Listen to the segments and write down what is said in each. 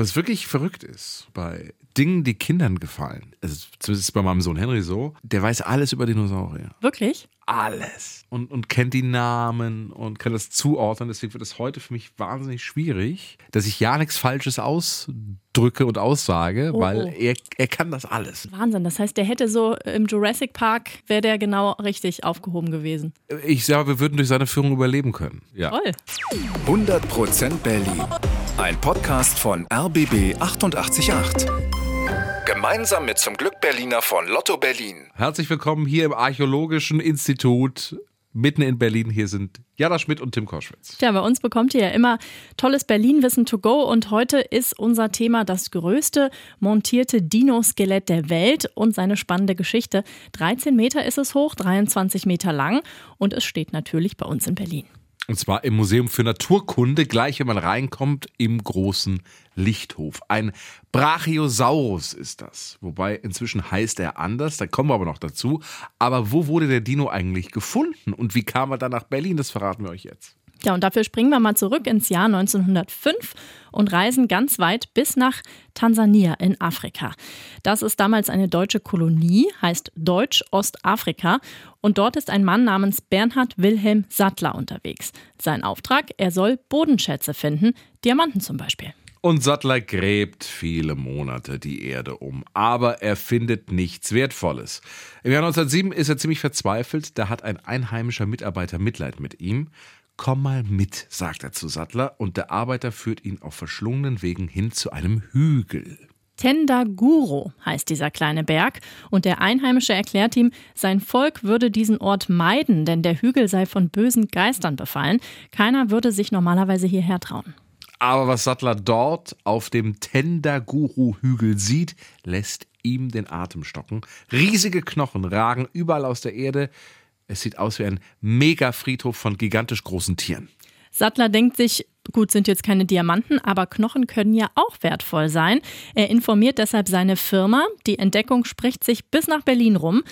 was wirklich verrückt ist bei Dingen, die Kindern gefallen, also zumindest bei meinem Sohn Henry so, der weiß alles über Dinosaurier. Wirklich? Alles. Und, und kennt die Namen und kann das zuordnen. Deswegen wird es heute für mich wahnsinnig schwierig, dass ich ja nichts Falsches ausdrücke und aussage, Oh, weil oh. er, er kann das alles. Wahnsinn. Das heißt, der hätte so im Jurassic Park, wäre der genau richtig aufgehoben gewesen. Ich sage, wir würden durch seine Führung überleben können. Ja. Toll. 100% Berlin. Ein Podcast von RBB 888. Gemeinsam mit zum Glück Berliner von Lotto Berlin. Herzlich willkommen hier im Archäologischen Institut mitten in Berlin. Hier sind Jana Schmidt und Tim Koschwitz. Tja, bei uns bekommt ihr ja immer tolles Berlin-Wissen to go und heute ist unser Thema das größte montierte Dino-Skelett der Welt und seine spannende Geschichte. 13 Meter ist es hoch, 23 Meter lang und es steht natürlich bei uns in Berlin. Und zwar im Museum für Naturkunde, gleich wenn man reinkommt, im großen Lichthof. Ein Brachiosaurus ist das. Wobei inzwischen heißt er anders, da kommen wir aber noch dazu. Aber wo wurde der Dino eigentlich gefunden und wie kam er dann nach Berlin? Das verraten wir euch jetzt. Ja, und dafür springen wir mal zurück ins Jahr 1905 und reisen ganz weit bis nach Tansania in Afrika. Das ist damals eine deutsche Kolonie, heißt Deutsch-Ostafrika. Und dort ist ein Mann namens Bernhard Wilhelm Sattler unterwegs. Sein Auftrag, er soll Bodenschätze finden, Diamanten zum Beispiel. Und Sattler gräbt viele Monate die Erde um, aber er findet nichts Wertvolles. Im Jahr 1907 ist er ziemlich verzweifelt, da hat ein einheimischer Mitarbeiter Mitleid mit ihm. Komm mal mit, sagt er zu Sattler, und der Arbeiter führt ihn auf verschlungenen Wegen hin zu einem Hügel. Tendaguro heißt dieser kleine Berg und der Einheimische erklärt ihm, sein Volk würde diesen Ort meiden, denn der Hügel sei von bösen Geistern befallen. Keiner würde sich normalerweise hierher trauen. Aber was Sattler dort auf dem Tendaguru-Hügel sieht, lässt ihm den Atem stocken. Riesige Knochen ragen überall aus der Erde. Es sieht aus wie ein Mega-Friedhof von gigantisch großen Tieren. Sattler denkt sich, gut, sind jetzt keine Diamanten, aber Knochen können ja auch wertvoll sein. Er informiert deshalb seine Firma. Die Entdeckung spricht sich bis nach Berlin rum.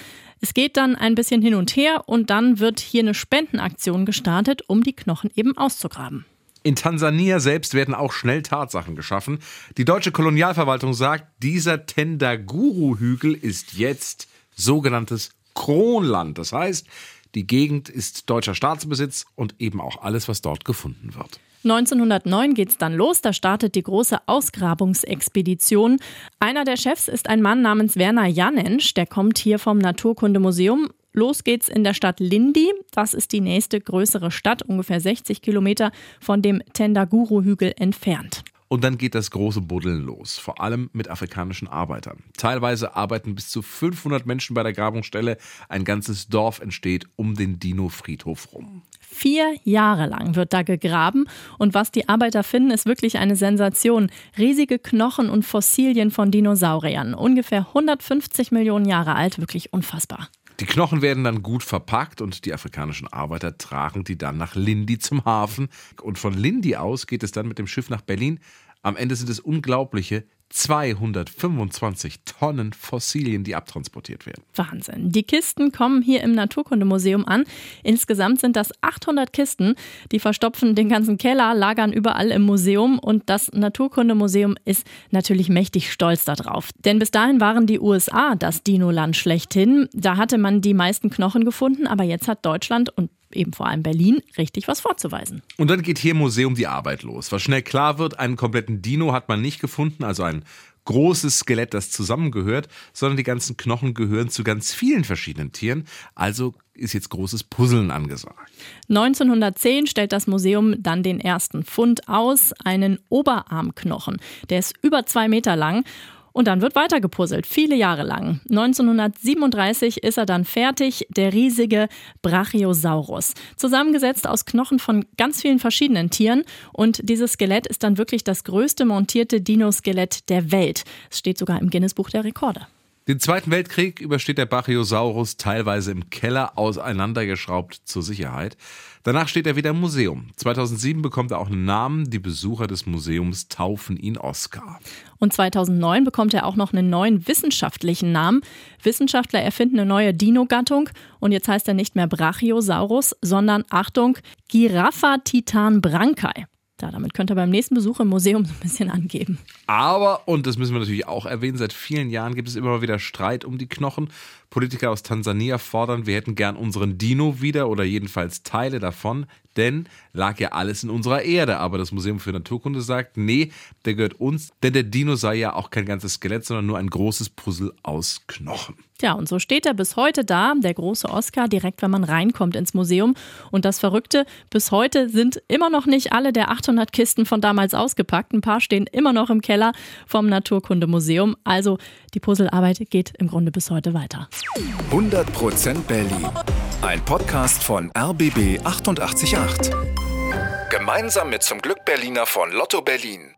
Es geht dann ein bisschen hin und her und dann wird hier eine Spendenaktion gestartet, um die Knochen eben auszugraben. In Tansania selbst werden auch schnell Tatsachen geschaffen. Die deutsche Kolonialverwaltung sagt, dieser Tendaguru-Hügel ist jetzt sogenanntes Kronland. Das heißt, die Gegend ist deutscher Staatsbesitz und eben auch alles, was dort gefunden wird. 1909 geht's dann los, da startet die große Ausgrabungsexpedition. Einer der Chefs ist ein Mann namens Werner Janensch, der kommt hier vom Naturkundemuseum. Los geht's in der Stadt Lindi. Das ist die nächste größere Stadt, ungefähr 60 Kilometer von dem Tendaguru-Hügel entfernt. Und dann geht das große Buddeln los, vor allem mit afrikanischen Arbeitern. Teilweise arbeiten bis zu 500 Menschen bei der Grabungsstelle. Ein ganzes Dorf entsteht um den Dino-Friedhof rum. Vier Jahre lang wird da gegraben und was die Arbeiter finden, ist wirklich eine Sensation. Riesige Knochen und Fossilien von Dinosauriern, ungefähr 150 Millionen Jahre alt, wirklich unfassbar. Die Knochen werden dann gut verpackt und die afrikanischen Arbeiter tragen die dann nach Lindi zum Hafen. Und von Lindi aus geht es dann mit dem Schiff nach Berlin. Am Ende sind es unglaubliche 225 Tonnen Fossilien, die abtransportiert werden. Wahnsinn. Die Kisten kommen hier im Naturkundemuseum an. Insgesamt sind das 800 Kisten. Die verstopfen den ganzen Keller, lagern überall im Museum und das Naturkundemuseum ist natürlich mächtig stolz darauf. Denn bis dahin waren die USA das Dino-Land schlechthin. Da hatte man die meisten Knochen gefunden, aber jetzt hat Deutschland und eben vor allem Berlin richtig was vorzuweisen. Und dann geht hier im Museum die Arbeit los. Was schnell klar wird, einen kompletten Dino hat man nicht gefunden, also ein großes Skelett, das zusammengehört, sondern die ganzen Knochen gehören zu ganz vielen verschiedenen Tieren. Also ist jetzt großes Puzzeln angesagt. 1910 stellt das Museum dann den ersten Fund aus, einen Oberarmknochen. Der ist über zwei Meter lang. Und dann wird weiter gepuzzelt, viele Jahre lang. 1937 ist er dann fertig, der riesige Brachiosaurus. Zusammengesetzt aus Knochen von ganz vielen verschiedenen Tieren. Und dieses Skelett ist dann wirklich das größte montierte Dinoskelett der Welt. Es steht sogar im Guinness-Buch der Rekorde. Den Zweiten Weltkrieg übersteht der Brachiosaurus teilweise im Keller auseinandergeschraubt zur Sicherheit. Danach steht er wieder im Museum. 2007 bekommt er auch einen Namen. Die Besucher des Museums taufen ihn Oscar. Und 2009 bekommt er auch noch einen neuen wissenschaftlichen Namen. Wissenschaftler erfinden eine neue Dino-Gattung und jetzt heißt er nicht mehr Brachiosaurus, sondern Achtung, Giraffa titan brancai. Ja, damit könnt ihr beim nächsten Besuch im Museum so ein bisschen angeben. Aber, und das müssen wir natürlich auch erwähnen, seit vielen Jahren gibt es immer wieder Streit um die Knochen. Politiker aus Tansania fordern, wir hätten gern unseren Dino wieder oder jedenfalls Teile davon, denn lag ja alles in unserer Erde. Aber das Museum für Naturkunde sagt, nee, der gehört uns, denn der Dino sei ja auch kein ganzes Skelett, sondern nur ein großes Puzzle aus Knochen. Ja, und so steht er bis heute da, der große Oscar, direkt wenn man reinkommt ins Museum. Und das Verrückte, bis heute sind immer noch nicht alle der 800 Kisten von damals ausgepackt. Ein paar stehen immer noch im Keller vom Naturkundemuseum. Also die Puzzlearbeit geht im Grunde bis heute weiter. 100% Berlin. Ein Podcast von RBB 888. Gemeinsam mit zum Glück Berliner von Lotto Berlin.